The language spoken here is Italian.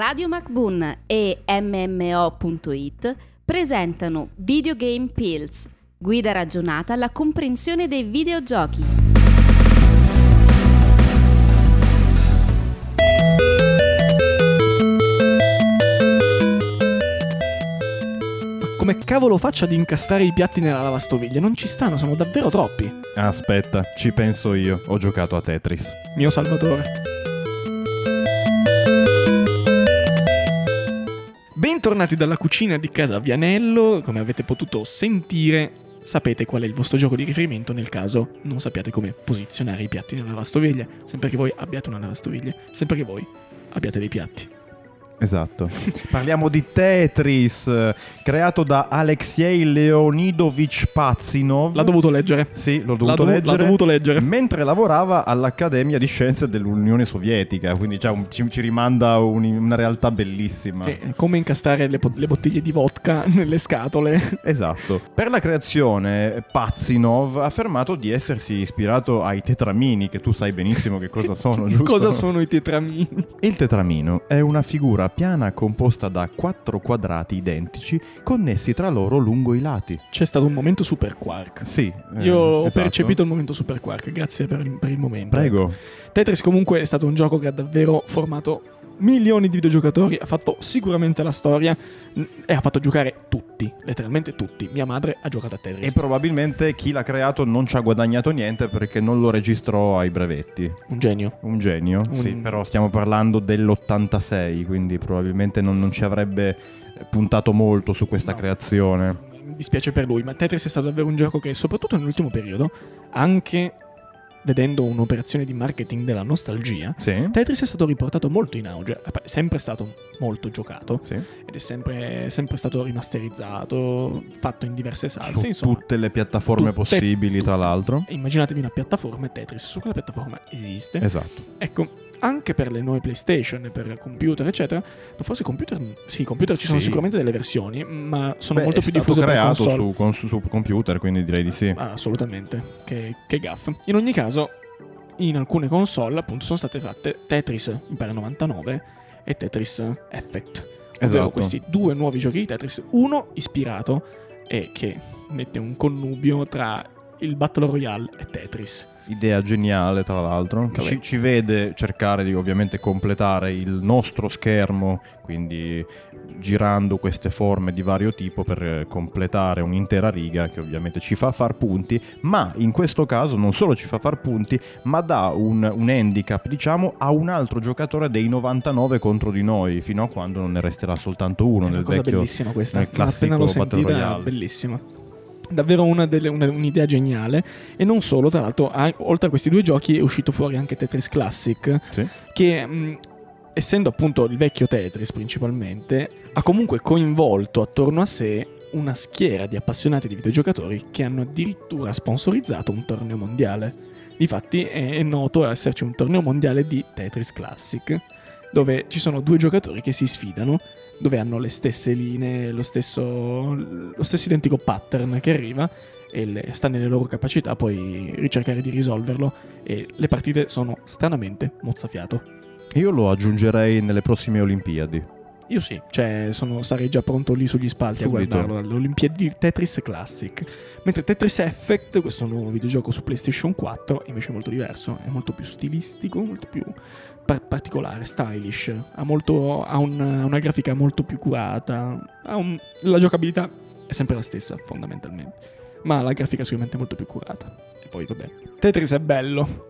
Radio MacBoon e MMO.it presentano Videogame Pills, guida ragionata alla comprensione dei videogiochi. come cavolo faccio ad incastrare i piatti nella lavastoviglie? Non ci stanno, sono davvero troppi. Aspetta, ci penso io. Ho giocato a Tetris. Mio salvatore. Bentornati dalla cucina di casa Vianello, come avete potuto sentire sapete qual è il vostro gioco di riferimento nel caso non sappiate come posizionare i piatti nella lavastoviglie, sempre che voi abbiate una lavastoviglie, sempre che voi abbiate dei piatti. Esatto. Parliamo di Tetris, creato da Alexei Leonidovich Pazzinov. L'ha dovuto leggere. Sì, l'ho dovuto, L'ha, leggere, l'ha dovuto leggere. Mentre lavorava all'Accademia di Scienze dell'Unione Sovietica, quindi già un- ci, ci rimanda un- una realtà bellissima. Sì, come incastrare le, le bottiglie di vodka nelle scatole. Esatto. Per la creazione, Pazzinov ha affermato di essersi ispirato ai tetramini, che tu sai benissimo che cosa sono, giusto? Cosa sono i tetramini? Il tetramino è una figura piana composta da quattro quadrati identici connessi tra loro lungo i lati. C'è stato un momento super quark. Sì. eh, Io ho esatto. percepito il momento super quark, grazie per per il momento. Prego. Tetris comunque è stato un gioco che ha davvero formato milioni di videogiocatori, ha fatto sicuramente la storia e ha fatto giocare tutti, letteralmente tutti. Mia madre ha giocato a Tetris. E probabilmente chi l'ha creato non ci ha guadagnato niente perché non lo registrò ai brevetti. un genio. Un genio, Un- sì, però stiamo parlando dell'86, quindi probabilmente non, non ci avrebbe puntato molto su questa No. creazione. Mi dispiace per lui, ma Tetris è stato davvero un gioco che, soprattutto nell'ultimo periodo, anche vedendo un'operazione di marketing della nostalgia, Sì? Tetris è stato riportato molto in auge, è sempre stato molto giocato Sì. ed è sempre, sempre stato rimasterizzato, fatto in diverse salse, Su insomma. tutte le piattaforme Tutte- possibili, tra l'altro. Immaginatevi una piattaforma e Tetris su quella piattaforma esiste. Esatto. Ecco, anche per le nuove PlayStation, per computer, eccetera, ma forse computer, sì, computer ci sono Sì. sicuramente delle versioni, ma sono Beh, molto più diffuse per creato console. su, con- su computer, quindi direi di sì. Ah, assolutamente, che, che gaff. In ogni caso, in alcune console, appunto, sono state fatte Tetris per 99 e Tetris Effect. Ovvero Esatto. questi due nuovi giochi di Tetris, uno ispirato e che mette un connubio tra il Battle Royale e Tetris. Idea geniale, tra l'altro. Ci, ci vede cercare di ovviamente completare il nostro schermo, quindi girando queste forme di vario tipo per completare un'intera riga che ovviamente ci fa far punti, ma in questo caso non solo ci fa far punti, ma dà un, un handicap, diciamo, a un altro giocatore dei 99 contro di noi, fino a quando non ne resterà soltanto uno È una nel cosa vecchio bellissima questa. nel classico Battle sentita, Royale. bellissima. Davvero una delle- una- un'idea geniale. E non solo, tra l'altro, a- oltre a questi due giochi è uscito fuori anche Tetris Classic, Sì. che mh, essendo appunto il vecchio Tetris principalmente, ha comunque coinvolto attorno a sé una schiera di appassionati di videogiocatori che hanno addirittura sponsorizzato un torneo mondiale. Difatti è è noto esserci un torneo mondiale di Tetris Classic, dove ci sono due giocatori che si sfidano, dove hanno le stesse linee, lo stesso, lo stesso identico pattern che arriva e le- sta nelle loro capacità poi ricercare di risolverlo e le partite sono stranamente mozzafiato. Io lo aggiungerei nelle prossime Olimpiadi. Io sì, cioè sono, sarei già pronto lì sugli spalti Subito. a guardarlo alle Olimpiadi di Tetris Classic. Mentre Tetris Effect, questo nuovo videogioco su PlayStation 4, invece è molto diverso, è molto più stilistico, molto più par- particolare, stylish, ha, molto, ha un- una grafica molto più curata, ha un- la giocabilità è sempre la stessa fondamentalmente, ma la grafica sicuramente è molto più curata. E poi vabbè, Tetris è bello,